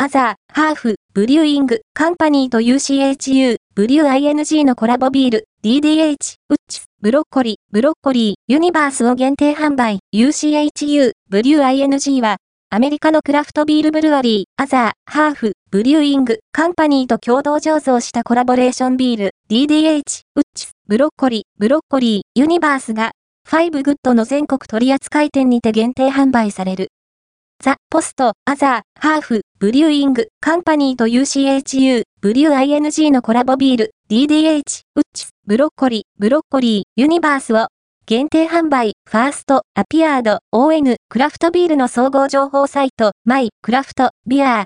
Other Half Brewing Company と UCHU BREWING のコラボビール、DDH、 Uchu Burokkori / Broccoli Universe を限定販売、 UCHU BREWING は、アメリカのクラフトビールブルワリー、 Other Half Brewing Company と共同醸造したコラボレーションビール、DDH、 Uchu Burokkori / Broccoli Universe が、ファイブグッドの全国取扱店にて限定販売される。ザ・ポスト、アザー、ハーフ、ブリューイング、カンパニーと UCHU、ブリュー ING のコラボビール、DDH、ウッチ、ブロッコリー、ブロッコリー、ユニバースを、限定販売、ファースト、アピアード、ON、クラフトビールの総合情報サイト、マイ、クラフト、ビアー、